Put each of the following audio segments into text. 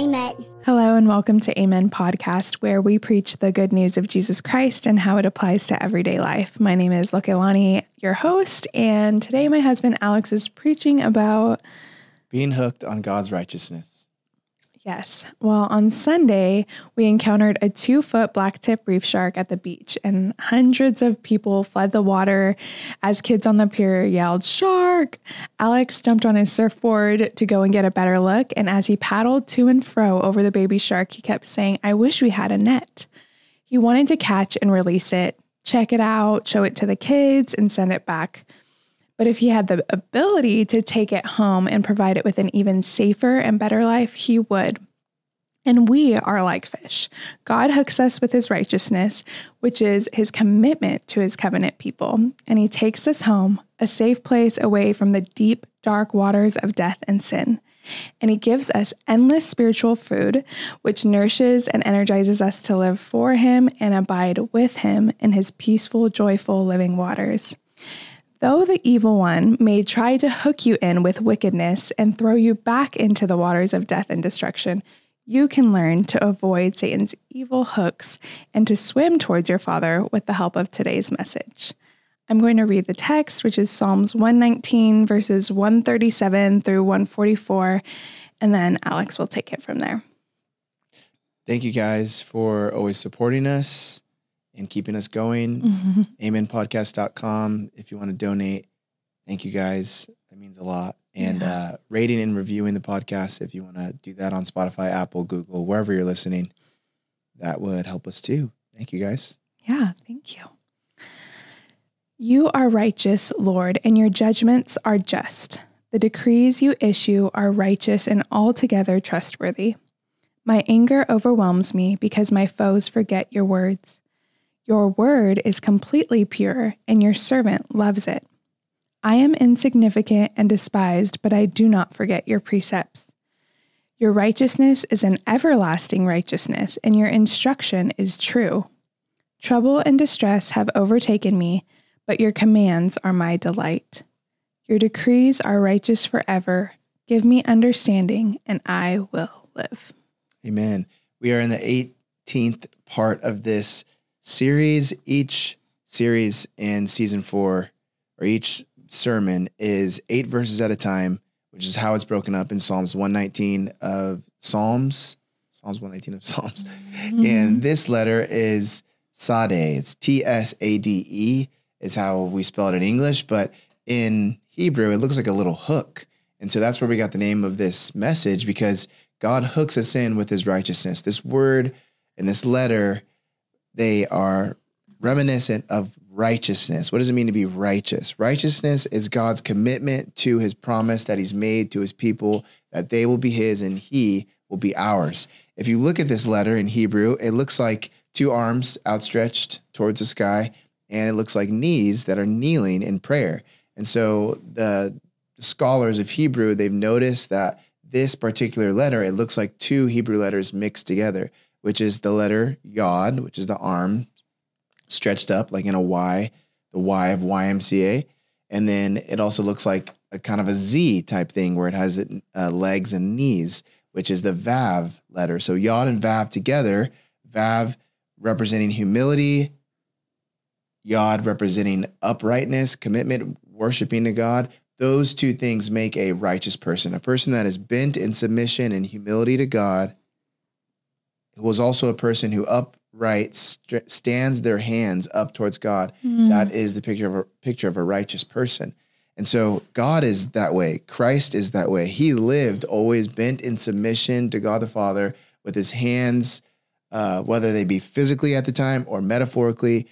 Amen. Hello, and welcome to Amen Podcast, where we preach the good news of Jesus Christ and how it applies to everyday life. My name is Lokelani, your host, and today my husband Alex is preaching about being hooked on God's righteousness. Yes. Well, on Sunday, we encountered a two foot black tip reef shark at the beach, and hundreds of people fled the water as kids on the pier yelled, Shark! Alex jumped on his surfboard to go and get a better look, and as he paddled to and fro over the baby shark, he kept saying, I wish we had a net. He wanted to catch and release it, check it out, show it to the kids, and send it back. But if he had the ability to take it home and provide it with an even safer and better life, he would. And we are like fish. God hooks us with his righteousness, which is his commitment to his covenant people. And he takes us home, a safe place away from the deep, dark waters of death and sin. And he gives us endless spiritual food, which nourishes and energizes us to live for him and abide with him in his peaceful, joyful living waters. Though the evil one may try to hook you in with wickedness and throw you back into the waters of death and destruction, you can learn to avoid Satan's evil hooks and to swim towards your Father with the help of today's message. I'm going to read the text, which is Psalms 119, verses 137 through 144, and then Alex will take it from there. Thank you guys for always supporting us and keeping us going. Mm-hmm. Amenpodcast.com if you want to donate. Thank you guys. That means a lot. And yeah. uh, rating and reviewing the podcast if you want to do that on Spotify, Apple, Google, wherever you're listening. That would help us too. Thank you guys. Yeah, thank you. You are righteous, Lord, and your judgments are just. The decrees you issue are righteous and altogether trustworthy. My anger overwhelms me because my foes forget your words. Your word is completely pure, and your servant loves it. I am insignificant and despised, but I do not forget your precepts. Your righteousness is an everlasting righteousness, and your instruction is true. Trouble and distress have overtaken me, but your commands are my delight. Your decrees are righteous forever. Give me understanding, and I will live. Amen. We are in the 18th part of this series. Each series in season four, or each sermon, is eight verses at a time, which is how it's broken up in Psalms 119 of Psalms. Psalms 119 of Psalms. Mm-hmm. And this letter is Sade. It's T S A D E, is how we spell it in English. But in Hebrew, it looks like a little hook. And so that's where we got the name of this message because God hooks us in with his righteousness. This word and this letter they are reminiscent of righteousness. What does it mean to be righteous? Righteousness is God's commitment to his promise that he's made to his people that they will be his and he will be ours. If you look at this letter in Hebrew, it looks like two arms outstretched towards the sky, and it looks like knees that are kneeling in prayer. And so the scholars of Hebrew, they've noticed that this particular letter, it looks like two Hebrew letters mixed together which is the letter Yod, which is the arm stretched up like in a Y, the Y of YMCA. And then it also looks like a kind of a Z type thing where it has uh, legs and knees, which is the Vav letter. So Yod and Vav together, Vav representing humility, Yod representing uprightness, commitment, worshiping to God. Those two things make a righteous person, a person that is bent in submission and humility to God was also a person who upright st- stands their hands up towards God. Mm. That is the picture of a picture of a righteous person. And so God is that way. Christ is that way. He lived always bent in submission to God the Father with his hands, uh, whether they be physically at the time or metaphorically,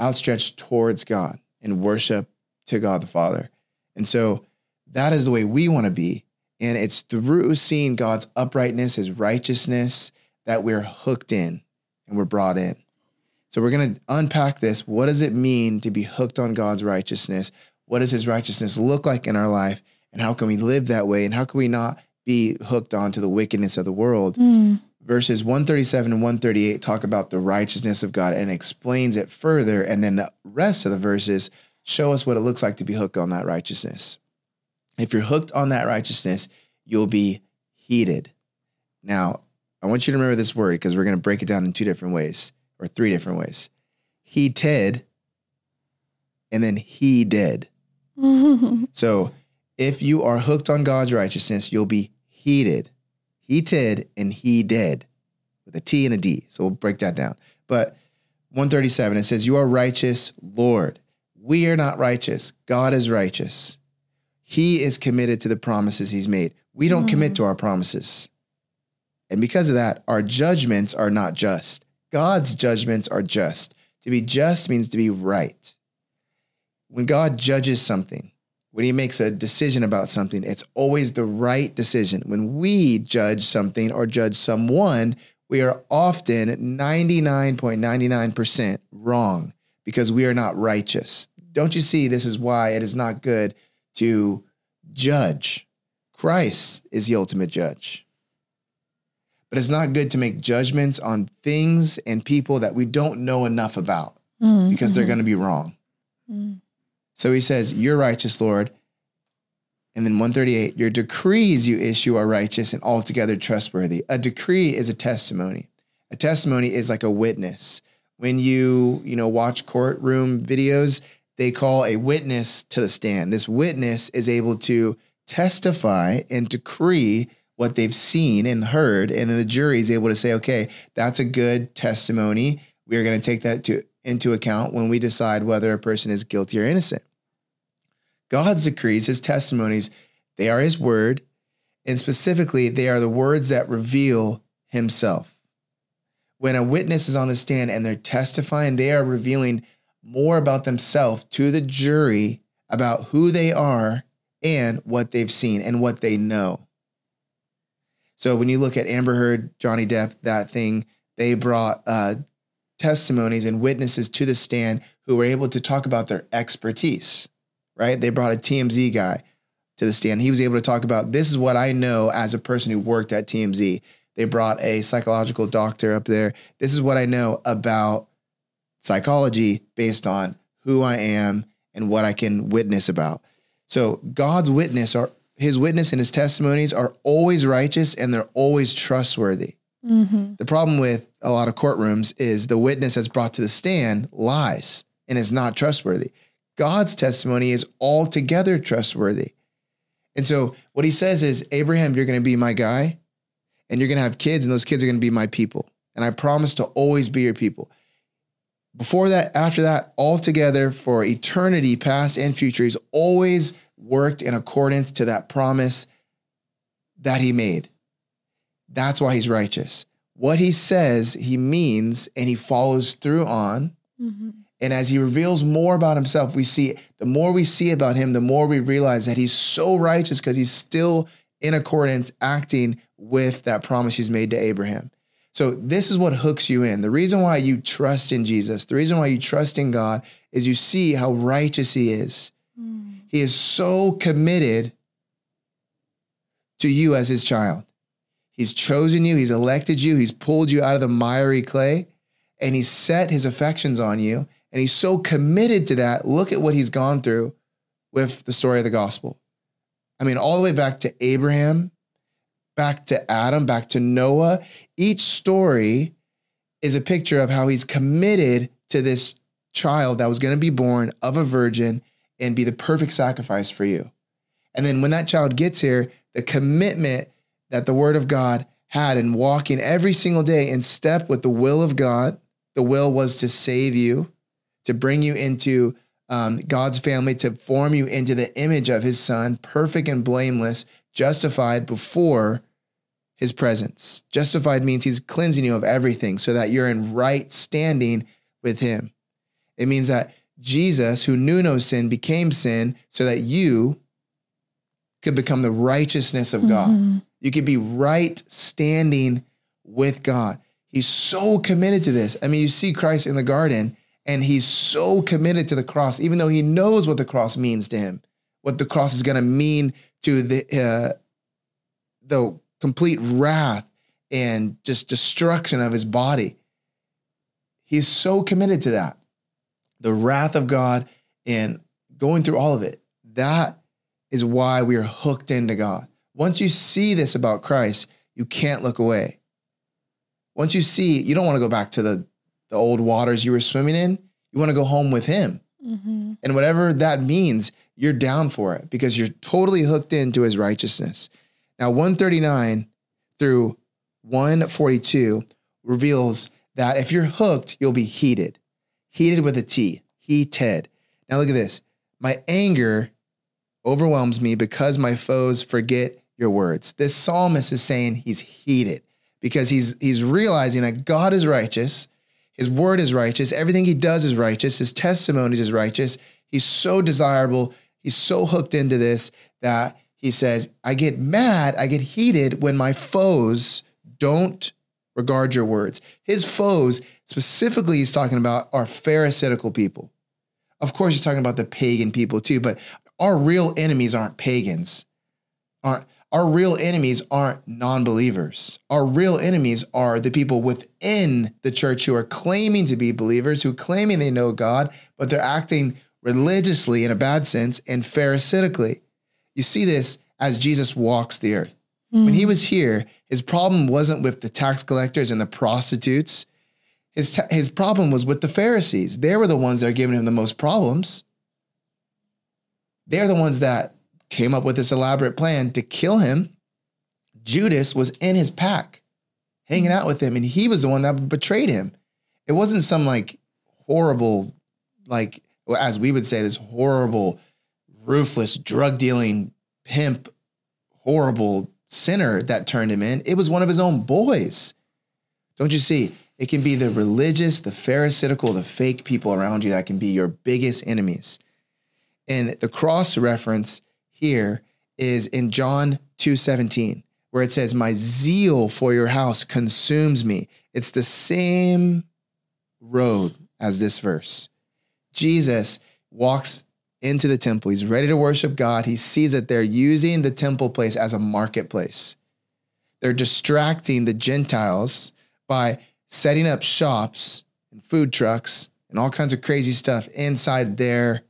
outstretched towards God in worship to God the Father. And so that is the way we want to be and it's through seeing God's uprightness, his righteousness, that we're hooked in and we're brought in. So we're going to unpack this. What does it mean to be hooked on God's righteousness? What does his righteousness look like in our life? And how can we live that way? And how can we not be hooked onto the wickedness of the world? Mm. Verses 137 and 138 talk about the righteousness of God and explains it further. And then the rest of the verses show us what it looks like to be hooked on that righteousness. If you're hooked on that righteousness, you'll be heated. Now, I want you to remember this word because we're going to break it down in two different ways or three different ways. He did, and then he did. So if you are hooked on God's righteousness, you'll be heated. He did and he did with a T and a D. So we'll break that down. But 137, it says, You are righteous, Lord. We are not righteous. God is righteous. He is committed to the promises he's made. We don't commit mm. to our promises. And because of that, our judgments are not just. God's judgments are just. To be just means to be right. When God judges something, when he makes a decision about something, it's always the right decision. When we judge something or judge someone, we are often 99.99% wrong because we are not righteous. Don't you see? This is why it is not good to judge. Christ is the ultimate judge. But it's not good to make judgments on things and people that we don't know enough about Mm, because they're mhm. going to be wrong. Mm. So he says, You're righteous, Lord. And then 138, your decrees you issue are righteous and altogether trustworthy. A decree is a testimony. A testimony is like a witness. When you, you know, watch courtroom videos, they call a witness to the stand. This witness is able to testify and decree what they've seen and heard. And then the jury is able to say, okay, that's a good testimony. We are going to take that to, into account when we decide whether a person is guilty or innocent. God's decrees, his testimonies, they are his word. And specifically, they are the words that reveal himself. When a witness is on the stand and they're testifying, they are revealing more about themselves to the jury about who they are and what they've seen and what they know. So when you look at Amber Heard, Johnny Depp, that thing, they brought uh, testimonies and witnesses to the stand who were able to talk about their expertise, right? They brought a TMZ guy to the stand. He was able to talk about this is what I know as a person who worked at TMZ. They brought a psychological doctor up there. This is what I know about psychology based on who I am and what I can witness about. So God's witness are his witness and his testimonies are always righteous and they're always trustworthy. Mhm. The problem with a lot of courtrooms is the witness that's brought to the stand lies and is not trustworthy. God's testimony is altogether trustworthy. And so what he says is, Abraham, you're going to be my guy and you're going to have kids and those kids are going to be my people. And I promise to always be your people. Before that, after that, altogether for eternity, past and future, he's always worked in accordance to that promise that he made. That's why he's righteous. What he says, he means, and he follows through on. Mhm. And as he reveals more about himself, we see the more we see about him, the more we realize that he's so righteous because he's still in accordance, acting with that promise he's made to Abraham. So, this is what hooks you in. The reason why you trust in Jesus, the reason why you trust in God is you see how righteous he is. Mm. He is so committed to you as his child. He's chosen you, he's elected you, he's pulled you out of the miry clay, and he's set his affections on you. And he's so committed to that. Look at what he's gone through with the story of the gospel. I mean, all the way back to Abraham, back to Adam, back to Noah. Each story is a picture of how he's committed to this child that was going to be born of a virgin and be the perfect sacrifice for you. And then when that child gets here, the commitment that the word of God had in walking every single day in step with the will of God, the will was to save you, to bring you into um, God's family, to form you into the image of his son, perfect and blameless, justified before his presence. Justified means he's cleansing you of everything so that you're in right standing with him. It means that Jesus, who knew no sin, became sin so that you could become the righteousness of God. Mhm. You could be right standing with God. He's so committed to this. I mean, you see Christ in the garden, and he's so committed to the cross, even though he knows what the cross means to him, what the cross is going to mean to the uh, the complete wrath and just destruction of his body. He's so committed to that, the wrath of God, and going through all of it. That is why we are hooked into God. Once you see this about Christ, You can't look away. Once you see, you don't want to go back to the, the old waters you were swimming in. You want to go home with him. Mm-hmm. And whatever that means, you're down for it because you're totally hooked into his righteousness. Now, 139 through 142 reveals that if you're hooked, you'll be heated. Heated with a T, He Ted. Now, look at this. My anger overwhelms me because my foes forget your words. This psalmist is saying he's heated because he's he's realizing that God is righteous, his word is righteous, everything he does is righteous, his testimonies is righteous. He's so desirable, he's so hooked into this that he says, I get mad, I get heated when my foes don't regard your words. His foes, specifically, he's talking about our Pharisaical people. Of course, he's talking about the pagan people too, but our real enemies aren't pagans. Aren't our real enemies aren't non-believers. Our real enemies are the people within the church who are claiming to be believers, who claiming they know God, but they're acting religiously in a bad sense and pharisaically. You see this as Jesus walks the earth. When he hmm. was here, his problem wasn't with the tax collectors and the prostitutes. His, ta- his problem was with the Pharisees. They were the ones that are giving him the most problems. They're the ones that came up with this elaborate plan to kill him. Judas was in his pack, hanging out with him, and he was the one that betrayed him. It wasn't some like horrible, like, as we would say, this horrible, ruthless, drug dealing pimp, horrible sinner that turned him in. It was one of his own boys. Don't you see? It can be the religious, the pharisaical, the fake people around you that can be your biggest enemies. And the cross reference here is in John 2:17, where it says, My zeal for your house consumes me. It's the same road as this verse. Jesus walks into the temple. He's ready to worship God. He sees that they're using the temple place as a marketplace. They're distracting the Gentiles by setting up shops and food trucks and all kinds of crazy stuff inside their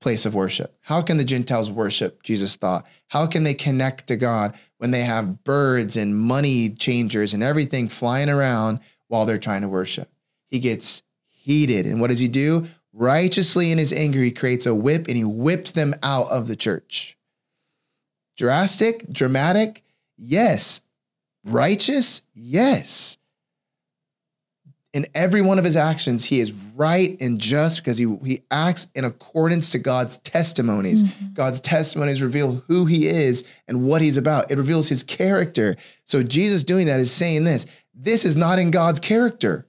place of worship. How can the Gentiles worship? Jesus thought. How can they connect to God when they have birds and money changers and everything flying around while they're trying to worship? He gets heated. And what does he do? Righteously in his anger, he creates a whip and he whips them out of the church. Drastic, dramatic, yes. Righteous, yes. In every one of his actions, he is right and just because he, he acts in accordance to God's testimonies. Mm-hmm. God's testimonies reveal who he is and what he's about. It reveals his character. So Jesus doing that is saying this this is not in God's character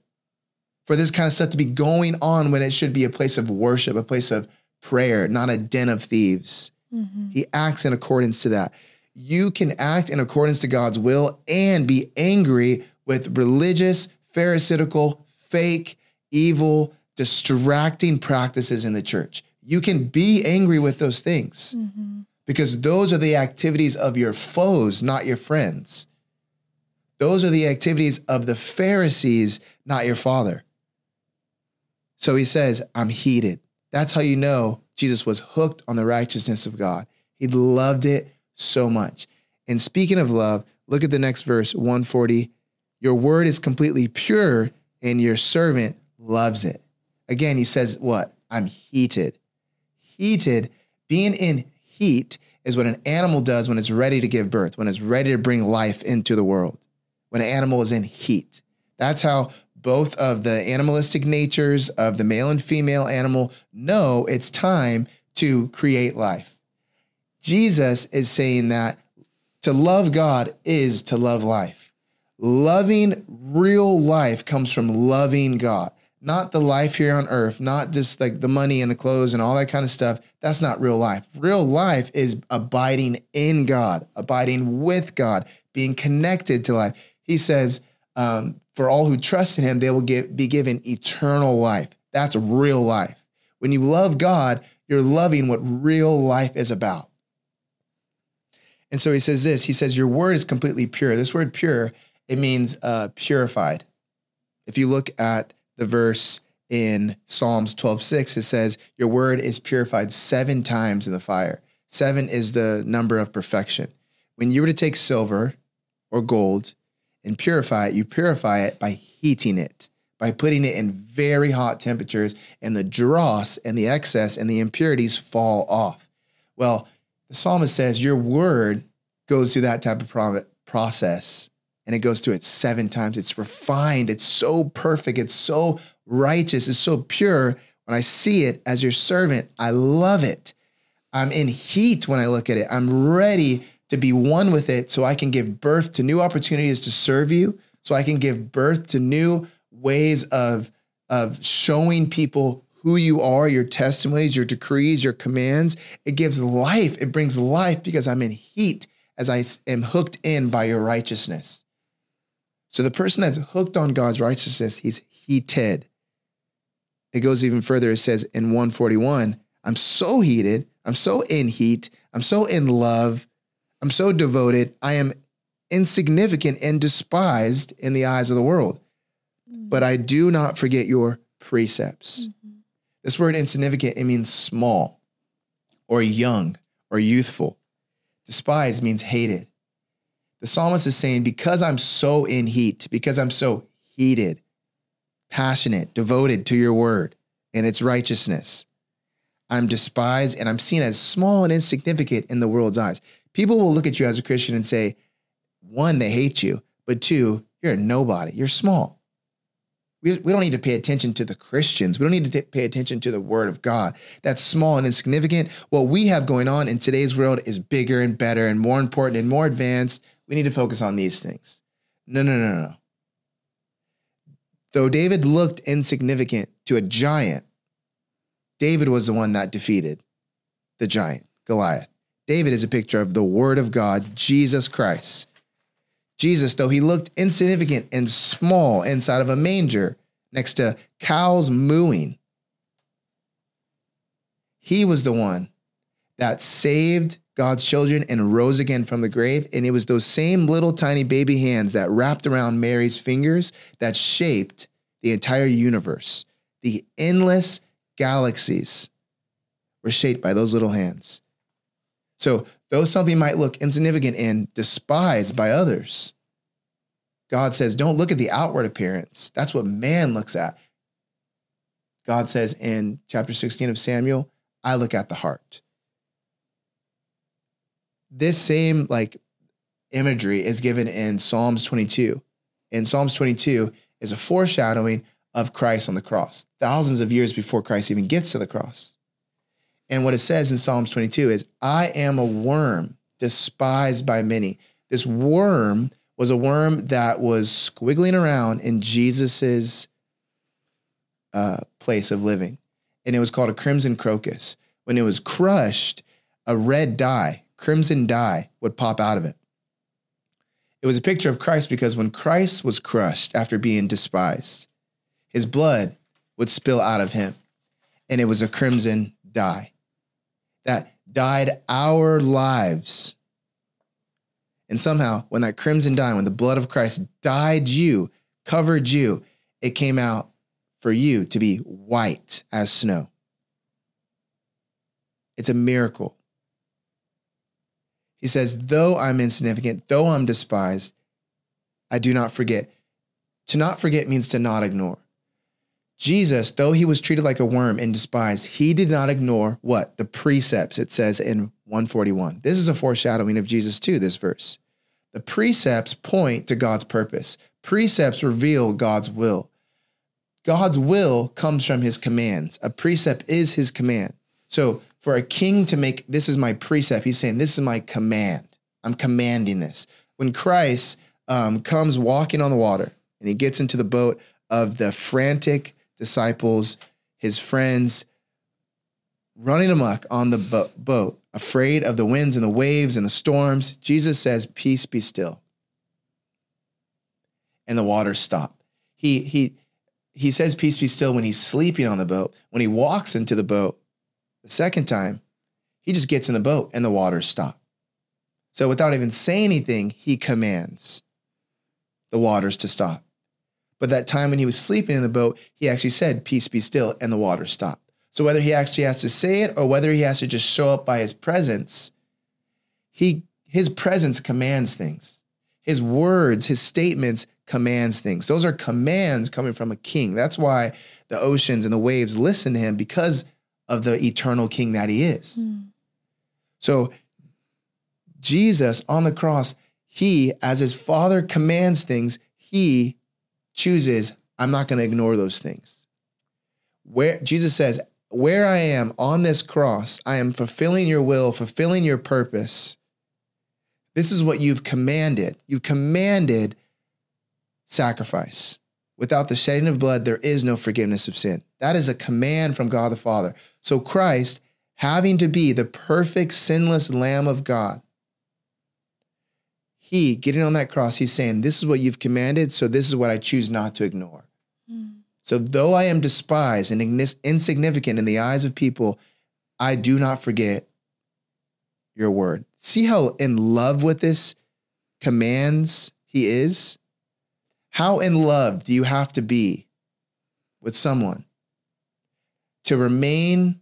for this kind of stuff to be going on when it should be a place of worship, a place of prayer, not a den of thieves. Mm-hmm. He acts in accordance to that. You can act in accordance to God's will and be angry with religious, pharisaical, fake, evil, distracting practices in the church. You can be angry with those things mm-hmm. because those are the activities of your foes, not your friends. Those are the activities of the Pharisees, not your father. So he says, I'm heated. That's how you know Jesus was hooked on the righteousness of God. He loved it so much. And speaking of love, look at the next verse, 140. Your word is completely pure, and your servant loves it. Again, he says, What? I'm heated. Heated, being in heat is what an animal does when it's ready to give birth, when it's ready to bring life into the world, when an animal is in heat. That's how both of the animalistic natures of the male and female animal know it's time to create life. Jesus is saying that to love God is to love life. Loving real life comes from loving God, not the life here on earth, not just like the money and the clothes and all that kind of stuff. That's not real life. Real life is abiding in God, abiding with God, being connected to life. He says, um, for all who trust in him, they will get, be given eternal life. That's real life. When you love God, you're loving what real life is about. And so he says this He says, Your word is completely pure. This word pure, it means uh, purified. If you look at the verse in Psalms 12 6, it says, Your word is purified seven times in the fire. Seven is the number of perfection. When you were to take silver or gold and purify it, you purify it by heating it, by putting it in very hot temperatures, and the dross and the excess and the impurities fall off. Well, the psalmist says, Your word goes through that type of process and it goes through it seven times. It's refined, it's so perfect, it's so righteous, it's so pure. When I see it as your servant, I love it. I'm in heat when I look at it. I'm ready to be one with it so I can give birth to new opportunities to serve you, so I can give birth to new ways of, of showing people who you are, your testimonies, your decrees, your commands. It gives life. It brings life because I'm in heat as I am hooked in by your righteousness. So the person that's hooked on God's righteousness, he's heated. It goes even further. It says in 141, I'm so heated, I'm so in heat, I'm so in love, I'm so devoted, I am insignificant and despised in the eyes of the world. Mm-hmm. But I do not forget your precepts. Mm-hmm. This word insignificant, it means small or young or youthful. Despised means hated. The psalmist is saying, because I'm so in heat, because I'm so heated, passionate, devoted to your word and its righteousness, I'm despised and I'm seen as small and insignificant in the world's eyes. People will look at you as a Christian and say, one, they hate you, but two, you're a nobody, you're small. We, we don't need to pay attention to the Christians. We don't need to t- pay attention to the word of God. That's small and insignificant. What we have going on in today's world is bigger and better and more important and more advanced we need to focus on these things. No, no, no, no. Though David looked insignificant to a giant, David was the one that defeated the giant, Goliath. David is a picture of the Word of God, Jesus Christ. Jesus, though he looked insignificant and small inside of a manger next to cows mooing, he was the one that saved God's children and rose again from the grave. And it was those same little tiny baby hands that wrapped around Mary's fingers that shaped the entire universe. The endless galaxies were shaped by those little hands. So, though something might look insignificant and despised by others, God says, don't look at the outward appearance. That's what man looks at. God says in chapter 16 of Samuel, I look at the heart this same like imagery is given in Psalms 22. In Psalms 22 is a foreshadowing of Christ on the cross, thousands of years before Christ even gets to the cross. And what it says in Psalms 22 is, I am a worm despised by many. This worm was a worm that was squiggling around in Jesus's uh, place of living. And it was called a crimson crocus. When it was crushed, a red dye crimson dye would pop out of it. It was a picture of Christ because when Christ was crushed after being despised, his blood would spill out of him, and it was a crimson dye that dyed our lives. And somehow, when that crimson dye, when the blood of Christ dyed you, covered you, it came out for you to be white as snow. It's a miracle. He says, Though I'm insignificant, though I'm despised, I do not forget. To not forget means to not ignore. Jesus, though he was treated like a worm and despised, he did not ignore what? The precepts, it says in 141. This is a foreshadowing of Jesus too, this verse. The precepts point to God's purpose, precepts reveal God's will. God's will comes from his commands. A precept is his command. So for a king to make this is my precept. He's saying, This is my command. I'm commanding this. When Christ um, comes walking on the water and he gets into the boat of the frantic disciples, his friends, running amuck on the bo- boat, afraid of the winds and the waves and the storms, Jesus says, Peace be still. And the waters stop. He, he, he says, Peace be still when he's sleeping on the boat. When he walks into the boat, the second time, he just gets in the boat and the waters stop. So without even saying anything, he commands the waters to stop. But that time when he was sleeping in the boat, he actually said, Peace be still, and the waters stop. So whether he actually has to say it or whether he has to just show up by his presence, he his presence commands things. His words, his statements commands things. Those are commands coming from a king. That's why the oceans and the waves listen to him because of the eternal king that he is. Mm. So Jesus on the cross, he, as his father commands things, he chooses, I'm not going to ignore those things. Where Jesus says, where I am on this cross, I am fulfilling your will, fulfilling your purpose. This is what you've commanded. You've commanded sacrifice. Without the shedding of blood, there is no forgiveness of sin. That is a command from God the Father. So Christ, having to be the perfect, sinless Lamb of God, he getting on that cross, he's saying, This is what you've commanded, so this is what I choose not to ignore. Mm. So though I am despised and insignificant in the eyes of people, I do not forget your word. See how in love with this commands he is? How in love do you have to be with someone to remain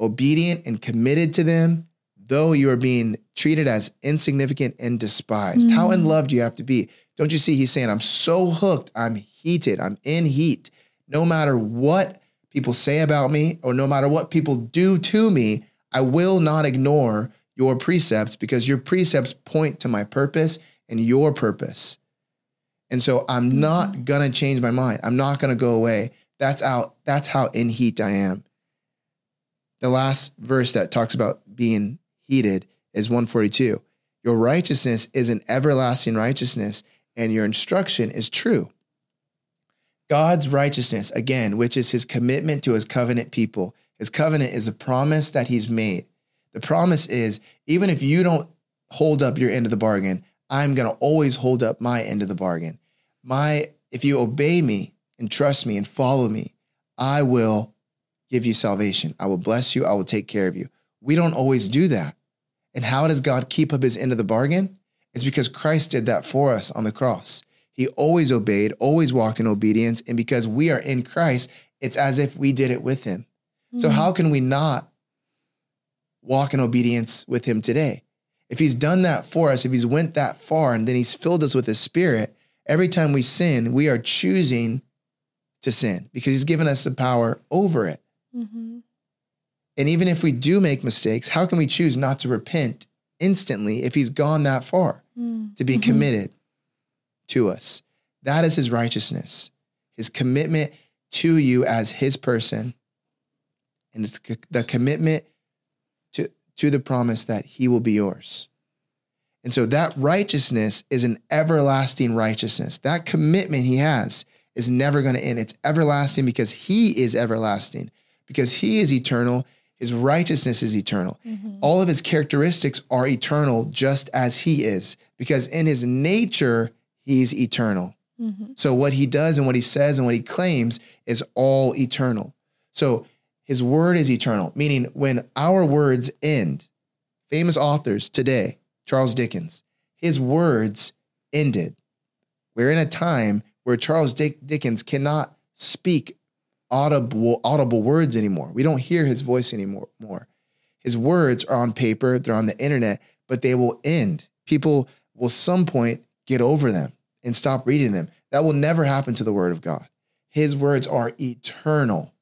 obedient and committed to them though you are being treated as insignificant and despised. Mm-hmm. How in mm. love do you have to be? Don't you see? He's saying, I'm so hooked, I'm heated, I'm in heat. No matter what people say about me or no matter what people do to me, I will not ignore your precepts because your precepts point to my purpose and your purpose. And so I'm not gonna change my mind. I'm not gonna go away. That's out, that's how in heat I am. The last verse that talks about being heated is 142. Your righteousness is an everlasting righteousness, and your instruction is true. God's righteousness, again, which is his commitment to his covenant people. His covenant is a promise that he's made. The promise is even if you don't hold up your end of the bargain, I'm going to always hold up my end of the bargain. My if you obey me and trust me and follow me, I will give you salvation. I will bless you. I will take care of you. We don't always do that. And how does God keep up his end of the bargain? It's because Christ did that for us on the cross. He always obeyed, always walked in obedience. And because we are in Christ, it's as if we did it with him. Mm-hmm. So, how can we not walk in obedience with him today? If he's done that for us, if he's went that far and then he's filled us with his spirit, every time we sin, we are choosing to sin because he's given us the power over it. Mm-hmm. And even if we do make mistakes, how can we choose not to repent instantly if he's gone that far mm. to be mm-hmm. committed to us? That is his righteousness, his commitment to you as his person. And it's the commitment to, to the promise that he will be yours. And so that righteousness is an everlasting righteousness. That commitment he has is never going to end. It's everlasting because he is everlasting, because he is eternal his righteousness is eternal. Mm-hmm. All of his characteristics are eternal, just as he is, because in his nature, he's eternal. Mm-hmm. So, what he does and what he says and what he claims is all eternal. So, his word is eternal, meaning when our words end, famous authors today, Charles Dickens, his words ended. We're in a time where Charles Dick- Dickens cannot speak audible audible words anymore. We don't hear his voice anymore. More. His words are on paper, they're on the internet, but they will end. People will some point get over them and stop reading them. That will never happen to the word of God. His words are eternal.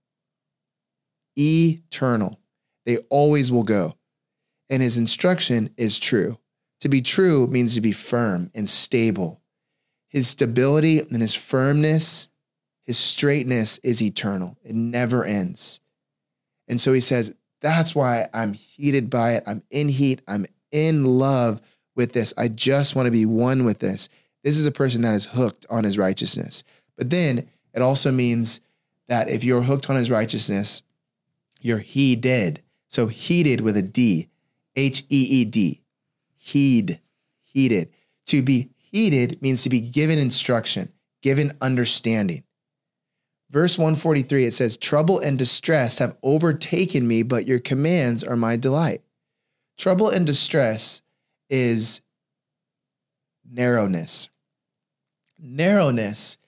Eternal. They always will go. And his instruction is true. To be true means to be firm and stable. His stability and his firmness his straightness is eternal, it never ends. And so he says, That's why I'm heated by it. I'm in heat. I'm in love with this. I just want to be one with this. This is a person that is hooked on his righteousness. But then it also means that if you're hooked on his righteousness, you're heeded. So heated with a D, H E E D. Heed, heeded. To be heeded means to be given instruction, given understanding. Verse 143, it says, Trouble and distress have overtaken me, but your commands are my delight. Trouble and distress is narrowness. Narrowness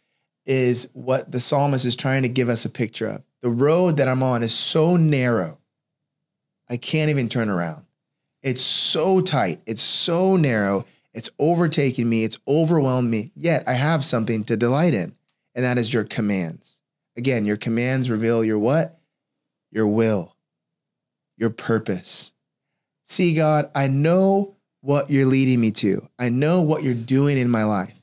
is what the psalmist is trying to give us a picture of. The road that I'm on is so narrow, I can't even turn around. It's so tight, it's so narrow, It's overtaken me. It's overwhelmed me. Yet I have something to delight in, and that is your commands. Again, your commands reveal your what? Your will, your purpose. See, God, I know what you're leading me to. I know what you're doing in my life.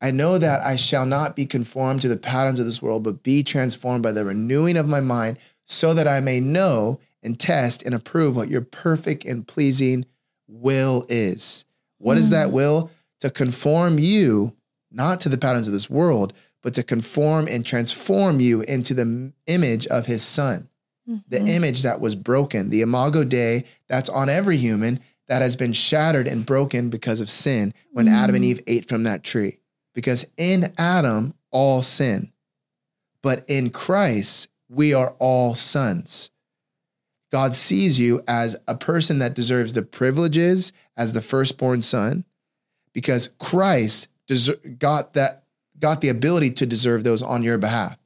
I know that I shall not be conformed to the patterns of this world, but be transformed by the renewing of my mind, so that I may know and test and approve what your perfect and pleasing will is. What is that mm. will? To conform you, not to the patterns of this world, but to conform and transform you into the image of his son, the mm-hmm. image that was broken, the imago Dei that's on every human that has been shattered and broken because of sin when Adam and mm. Eve ate from that tree. Because in Adam, all sin, but in Christ, we are all sons. God sees you as a person that deserves the privileges as the firstborn son because Christ deser- got that got the ability to deserve those on your behalf.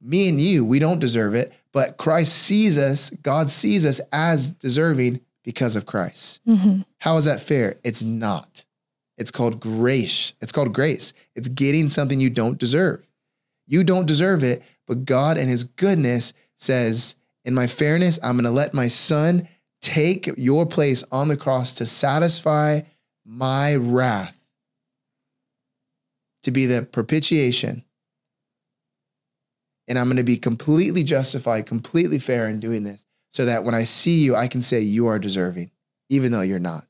Me and you, we don't deserve it, but Christ sees us, God sees us as deserving because of Christ. Mhm. How is that fair? It's not. It's called grace. It's called grace. It's getting something you don't deserve. You don't deserve it, but God and his goodness says, in my fairness, I'm going to let my son take your place on the cross to satisfy my wrath, to be the propitiation. And I'm going to be completely justified, completely fair in doing this, so that when I see you, I can say, You are deserving, even though you're not.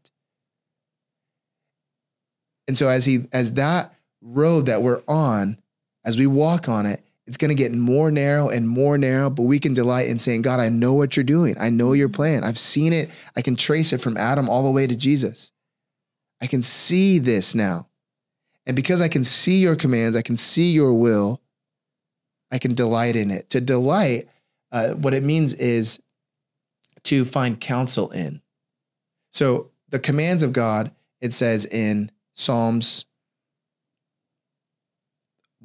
And so as he as that road that we're on, as we walk on it, it's going to get more narrow and more narrow, but we can delight in saying, God, I know what you're doing. I know your plan. I've seen it. I can trace it from Adam all the way to Jesus. I can see this now. And because I can see your commands, I can see your will, I can delight in it. To delight, uh, what it means is to find counsel in. So the commands of God, it says in Psalms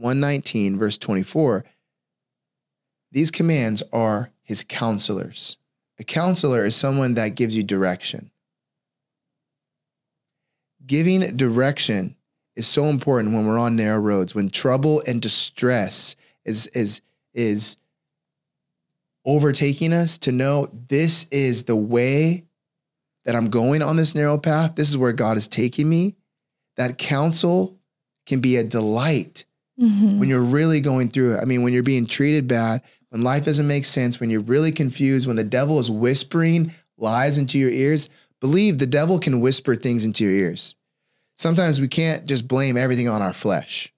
119, verse 24, these commands are his counselors. A counselor is someone that gives you direction. Giving direction is so important when we're on narrow roads, when trouble and distress is, is, is overtaking us, to know this is the way that I'm going on this narrow path. This is where God is taking me. That counsel can be a delight Mhm. when you're really going through it. I mean, when you're being treated bad, when life doesn't make sense, when you're really confused, when the devil is whispering lies into your ears, believe the devil can whisper things into your ears. Sometimes we can't just blame everything on our flesh.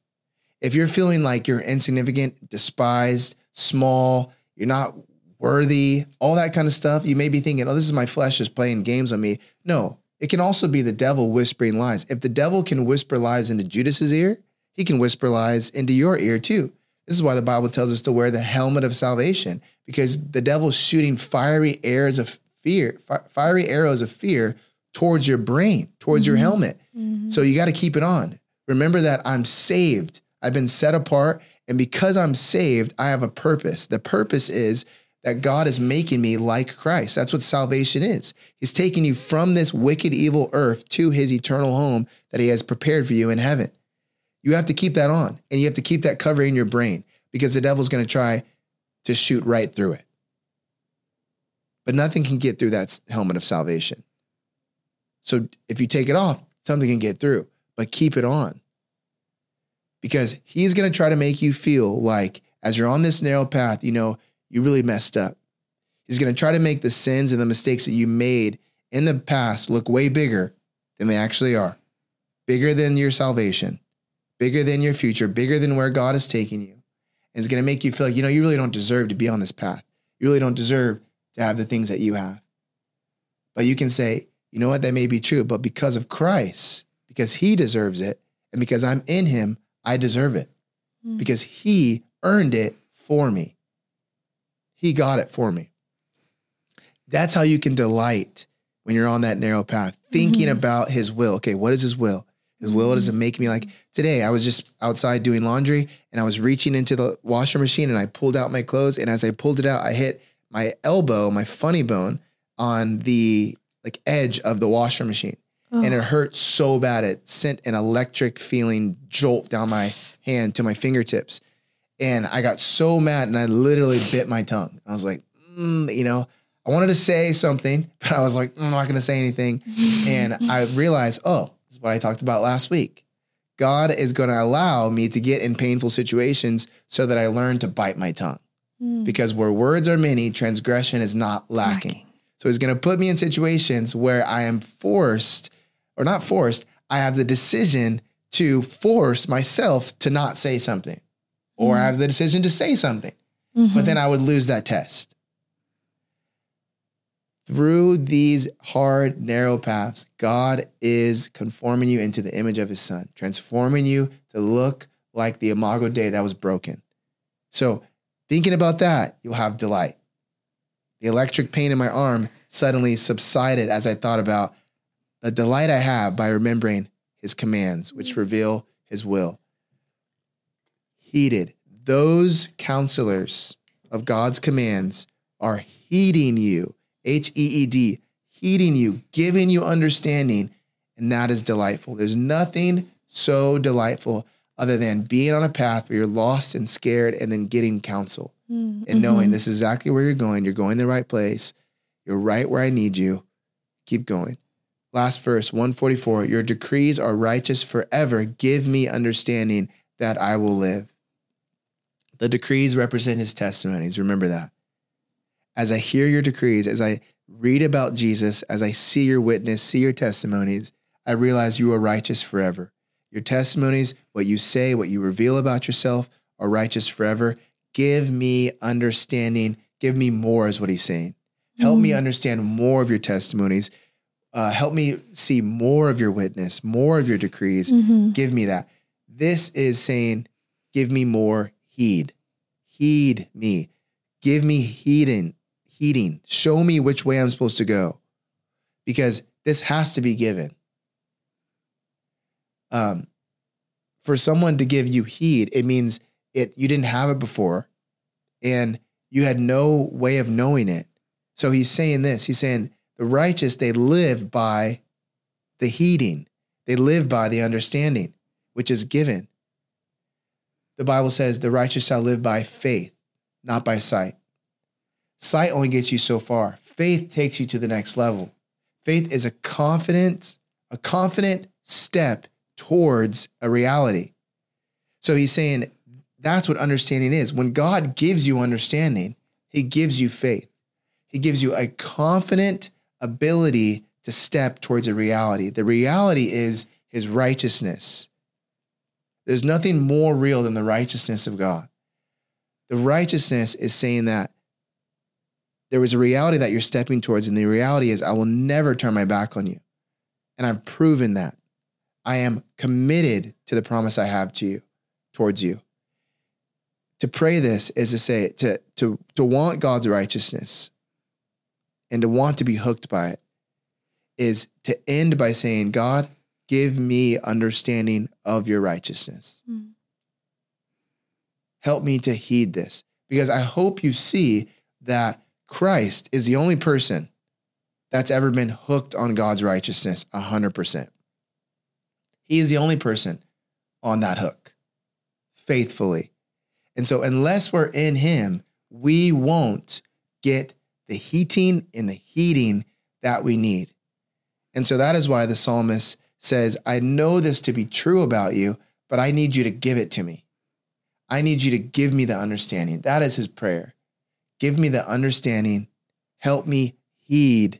If you're feeling like you're insignificant, despised, small, you're not worthy, all that kind of stuff, you may be thinking, oh, this is my flesh just playing games on me. No, it can also be the devil whispering lies. If the devil can whisper lies into Judas's ear, he can whisper lies into your ear too. This is why the Bible tells us to wear the helmet of salvation because the devil's shooting fiery arrows of fear, fi- fiery arrows of fear towards your brain, towards your Mhm. helmet. Mhm. So you got to keep it on. Remember that I'm saved. I've been set apart. And because I'm saved, I have a purpose. The purpose is that God is making me like Christ. That's what salvation is. He's taking you from this wicked, evil earth to his eternal home that he has prepared for you in heaven. You have to keep that on and you have to keep that covering your brain because the devil's going to try to shoot right through it. But nothing can get through that helmet of salvation. So if you take it off, something can get through, but keep it on. Because he's going to try to make you feel like as you're on this narrow path, you know, you really messed up. He's going to try to make the sins and the mistakes that you made in the past look way bigger than they actually are. Bigger than your salvation, bigger than your future, bigger than where God is taking you. And it's going to make you feel like, you know, you really don't deserve to be on this path. You really don't deserve to have the things that you have. But you can say, you know what, that may be true, but because of Christ, because he deserves it, and because I'm in him, I deserve it Mm. because he earned it for me. He got it for me. That's how you can delight when you're on that narrow path, thinking Mhm. about his will. Okay, what is his will? His will does it make me like today? I was just outside doing laundry and I was reaching into the washer machine and I pulled out my clothes. And as I pulled it out, I hit my elbow, my funny bone on the like edge of the washer machine. and it hurt so bad. It sent an electric feeling jolt down my hand to my fingertips. And I got so mad and I literally bit my tongue. I was like, mm, you know, I wanted to say something, but I was like, mm, I'm not going to say anything. and I realized, oh, what I talked about last week. God is going to allow me to get in painful situations so that I learn to bite my tongue. Mm. Because where words are many, transgression is not lacking. Lacking. So he's going to put me in situations where I am forced, or not forced, I have the decision to force myself to not say something, or I have the decision to say something, but then I would lose that test. Through these hard, narrow paths, God is conforming you into the image of his son, transforming you to look like the imago Dei that was broken. So, thinking about that, you'll have delight. The electric pain in my arm suddenly subsided as I thought about the delight I have by remembering his commands, which reveal his will. Heeded. Those counselors of God's commands are heeding you, H E E D, heeding you, giving you understanding, and that is delightful. There's nothing so delightful other than being on a path where you're lost and scared and then getting counsel Mm. and knowing this is exactly where you're going. You're going the right place. You're right where I need you. Keep going. Last verse, 144 Your decrees are righteous forever. Give me understanding that I will live. The decrees represent his testimonies. Remember that. As I hear your decrees, as I read about Jesus, as I see your witness, see your testimonies, I realize you are righteous forever. Your testimonies, what you say, what you reveal about yourself, are righteous forever. Give me understanding. Give me more, is what he's saying. Help me understand more of your testimonies. Uh, help me see more of your witness, more of your decrees. Mhm. Give me that. This is saying, give me more heed. Heed me. Give me heeding, heeding. Show me which way I'm supposed to go. Because this has to be given. Um, for someone to give you heed, it means it you didn't have it before and you had no way of knowing it. So he's saying this. He's saying the righteous, they live by the heeding. They live by the understanding, which is given. The Bible says the righteous shall live by faith, not by sight. Sight only gets you so far. Faith takes you to the next level. Faith is a confident, a confident step towards a reality. So he's saying that's what understanding is. When God gives you understanding, he gives you faith. He gives you a confident ability to step towards a reality. The reality is his righteousness. There's nothing more real than the righteousness of God. The righteousness is saying that there was a reality that you're stepping towards, and the reality is, I will never turn my back on you. And I've proven that. I am committed to the promise I have to you, towards you. To pray this is to say, to, to, to want God's righteousness and to want to be hooked by it is to end by saying, God, give me understanding of your righteousness. Mm. Help me to heed this because I hope you see that Christ is the only person that's ever been hooked on God's righteousness 100%. He is the only person on that hook faithfully. And so, unless we're in Him, we won't get the heating and the heating that we need. And so, that is why the psalmist says, I know this to be true about you, but I need you to give it to me. I need you to give me the understanding. That is his prayer. Give me the understanding. Help me heed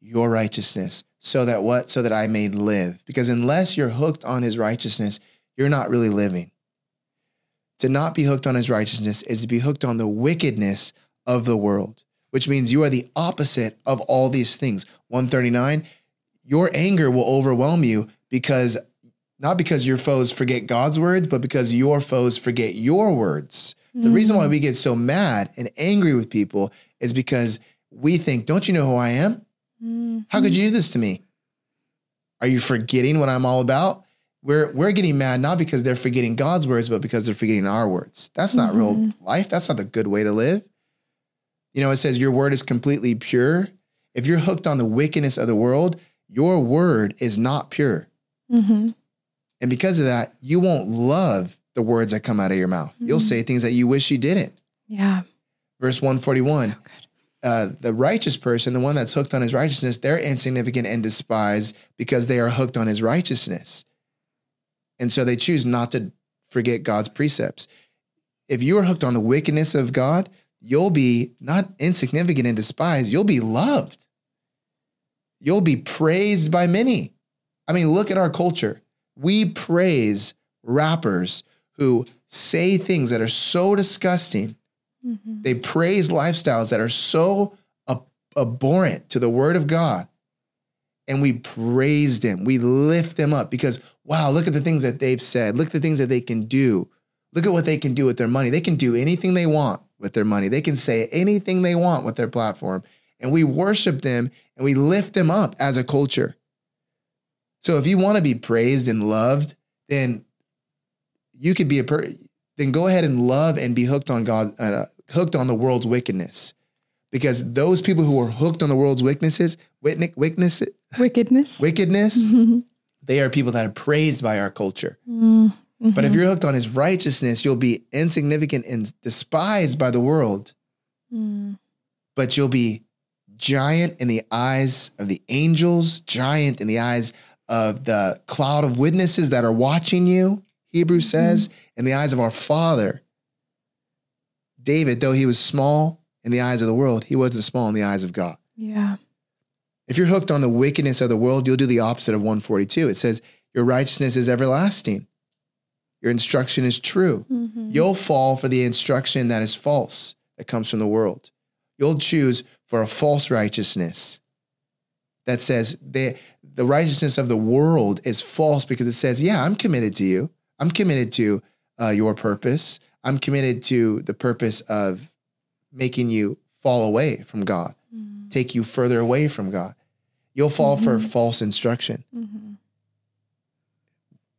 your righteousness so that what? So that I may live. Because unless you're hooked on his righteousness, you're not really living. To not be hooked on his righteousness is to be hooked on the wickedness of the world, which means you are the opposite of all these things. 139, your anger will overwhelm you because not because your foes forget God's words, but because your foes forget your words. The reason why we get so mad and angry with people is because we think, don't you know who I am? Mm. How could you do this to me? Are you forgetting what I'm all about? We're we're getting mad not because they're forgetting God's words, but because they're forgetting our words. That's not real life. That's not the good way to live. You know, it says your word is completely pure. If you're hooked on the wickedness of the world, your word is not pure. Mm-hmm. And because of that, you won't love the words that come out of your mouth. You'll Mhm. say things that you wish you didn't. Yeah. Verse 141 So uh, the righteous person, the one that's hooked on his righteousness, they're insignificant and despised because they are hooked on his righteousness. And so they choose not to forget God's precepts. If you are hooked on the wickedness of God, you'll be not insignificant and despised, you'll be loved. You'll be praised by many. I mean, look at our culture. We praise rappers who say things that are so disgusting Mhm. they praise lifestyles that are so ab- abhorrent to the word of God. And we praise them. We lift them up because, wow, look at the things that they've said. Look at the things that they can do. Look at what they can do with their money. They can do anything they want with their money. They can say anything they want with their platform. And we worship them and we lift them up as a culture. So if you want to be praised and loved, then you could be a per- then go ahead and love and be hooked on God, uh, hooked on the world's wickedness, because those people who are hooked on the world's wickednesses, witness, wickedness, Wickedness. wickedness, Mhm. they are people that are praised by our culture. Mm, But if you're hooked on His righteousness, you'll be insignificant and despised by the world, Mm, but you'll be giant in the eyes of the angels, giant in the eyes of the cloud of witnesses that are watching you. Hebrews says, in the eyes of our Father. David, though he was small in the eyes of the world, he wasn't small in the eyes of God. yeah. If you're hooked on the wickedness of the world, you'll do the opposite of 142. It says, Your righteousness is everlasting, your instruction is true. Mhm. You'll fall for the instruction that is false, that comes from the world. You'll choose for a false righteousness that says the, the righteousness of the world is false because it says, Yeah, I'm committed to you. I'm committed to uh, your purpose. I'm committed to the purpose of making you fall away from God, Mm, take you further away from God. You'll fall for Mhm. false instruction mhm.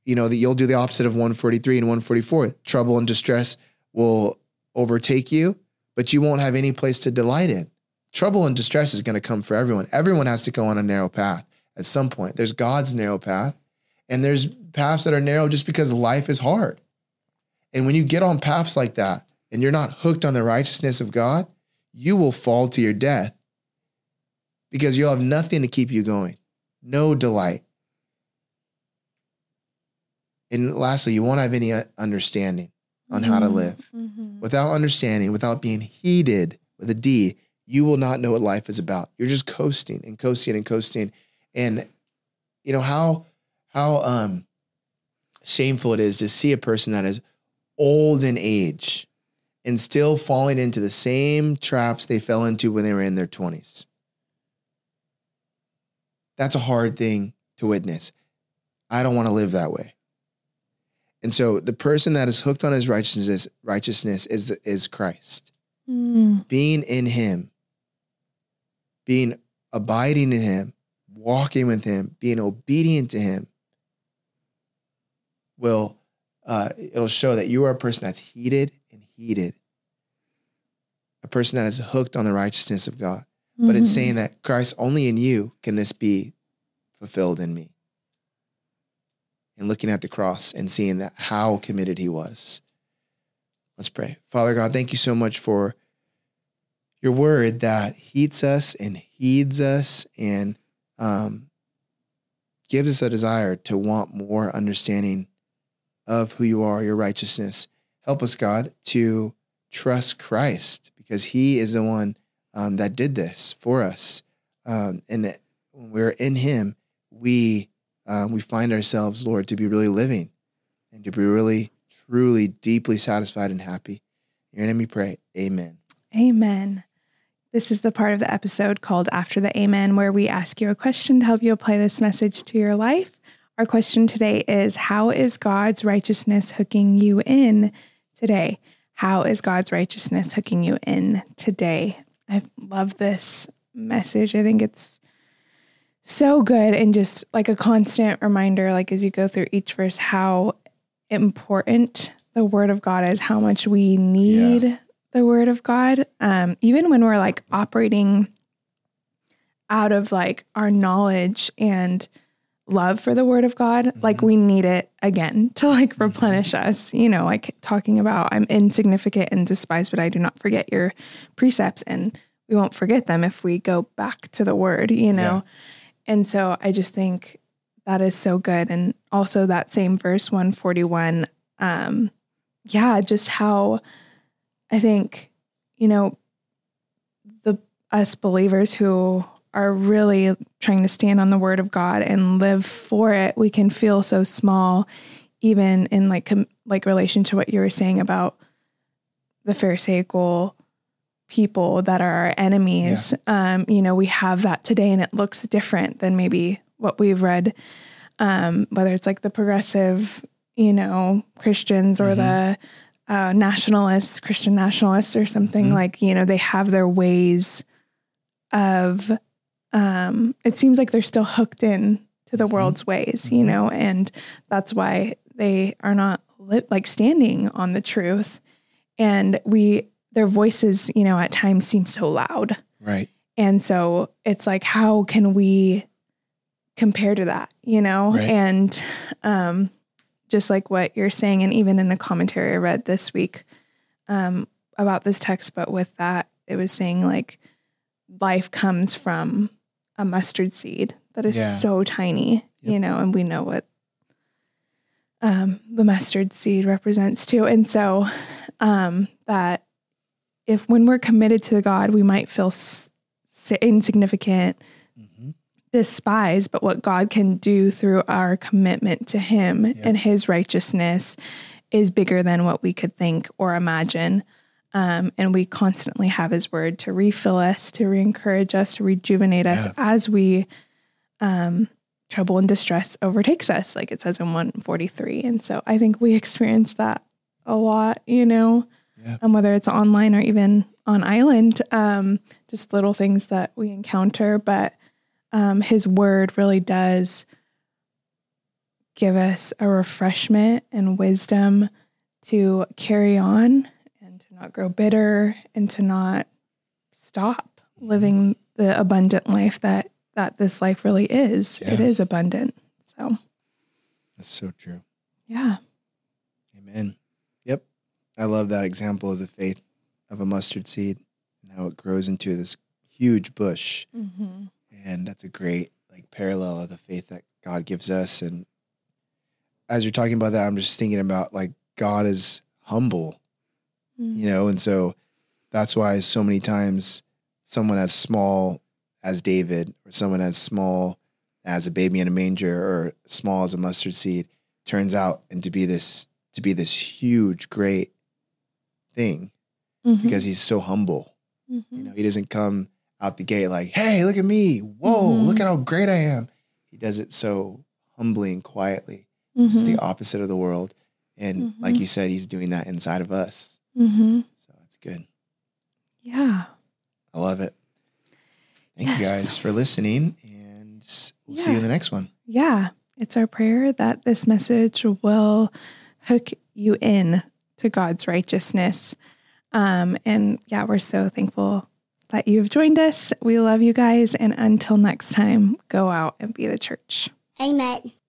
you know that you'll do the opposite of 143 and 144 trouble and distress will overtake you but you won't have any place to delight in trouble and distress is going to come for everyone everyone has to go on a narrow path at some point there's god's narrow path and there's paths that are narrow just because life is hard and when you get on paths like that and you're not hooked on the righteousness of god you will fall to your death because you'll have nothing to keep you going no delight and lastly, you won't have any understanding on how to Mhm. live. Mhm. Without understanding, without being heated with a D, you will not know what life is about. You're just coasting and coasting and coasting. And you know how how um shameful it is to see a person that is old in age and still falling into the same traps they fell into when they were in their 20s. That's a hard thing to witness. I don't want to live that way. And so the person that is hooked on his righteousness righteousness is is Christ. Mm, Being in him, being abiding in him, walking with him, being obedient to him will uh, it'll show that you are a person that's heated and heated. A person that is hooked on the righteousness of God. But it's mhm. saying that Christ only in you can this be fulfilled in me. And looking at the cross and seeing that how committed he was. Let's pray. Father God, thank you so much for your word that heats us and heeds us and um, gives us a desire to want more understanding of who you are, your righteousness. Help us, God, to trust Christ because he is the one um, that did this for us. Um, and when we're in Him, we um, we find ourselves, Lord, to be really living and to be really, truly, deeply satisfied and happy. In your name we pray. Amen. Amen. This is the part of the episode called After the Amen, where we ask you a question to help you apply this message to your life. Our question today is How is God's righteousness hooking you in today? How is God's righteousness hooking you in today? I love this message. I think it's so good and just like a constant reminder, like as you go through each verse, how important the word of God is, how much we need the word of God. Um, even when we're like operating out of like our knowledge and love for the word of God, mm-hmm. like we need it again to like mm-hmm. replenish us, you know, like talking about I'm insignificant and despised, but I do not forget your precepts. And we won't forget them if we go back to the word, you know? Yeah. And so I just think that is so good. And also that same verse 141, um, yeah, just how I think, you know, the us believers who are really trying to stand on the word of God and live for it, we can feel so small, even in like com- like relation to what you were saying about the Pharisaical people that are our enemies. Yeah. Um, you know, we have that today, and it looks different than maybe what we've read. Um, whether it's like the progressive, you know, Christians or mm-hmm. the uh, nationalists, Christian nationalists, or something mm-hmm. like, you know, they have their ways of um, it seems like they're still hooked in to the mm-hmm. world's ways, you mm-hmm. know, and that's why they are not lit, like standing on the truth. And we, their voices, you know, at times seem so loud. Right. And so it's like, how can we compare to that, you know? Right. And um, just like what you're saying, and even in the commentary I read this week um, about this text, but with that, it was saying like life comes from a mustard seed that is yeah. so tiny, yep. you know, and we know what um, the mustard seed represents too. And so um, that if when we're committed to God, we might feel s- insignificant, mm-hmm. despised, but what God can do through our commitment to Him yep. and His righteousness is bigger than what we could think or imagine. Um, and we constantly have his word to refill us, to re encourage us, to rejuvenate us yeah. as we um, trouble and distress overtakes us, like it says in 143. And so I think we experience that a lot, you know, yeah. um, whether it's online or even on island, um, just little things that we encounter. But um, his word really does give us a refreshment and wisdom to carry on not grow bitter and to not stop living the abundant life that that this life really is. Yeah. It is abundant. So that's so true. Yeah. Amen. Yep. I love that example of the faith of a mustard seed and how it grows into this huge bush. Mm-hmm. And that's a great like parallel of the faith that God gives us. And as you're talking about that, I'm just thinking about like God is humble mm-hmm. you know, and so that's why so many times someone as small as David or someone as small as a baby in a manger or small as a mustard seed turns out and to be this to be this huge great thing mm-hmm. because he's so humble. Mm-hmm. You know, he doesn't come out the gate like, "Hey, look at me. Whoa, mm-hmm. look at how great I am." He does it so humbly and quietly. It's the mm-hmm. opposite of the world. And like mm-hmm. you said, he's doing that inside of us. Mm-hmm. So that's good. Yeah. I love it. Thank yes. you guys for listening, and we'll yeah. see you in the next one. Yeah. It's our prayer that this message will hook you in to God's righteousness. Um, and yeah, we're so thankful that you've joined us. We love you guys. And until next time, go out and be the church. Amen.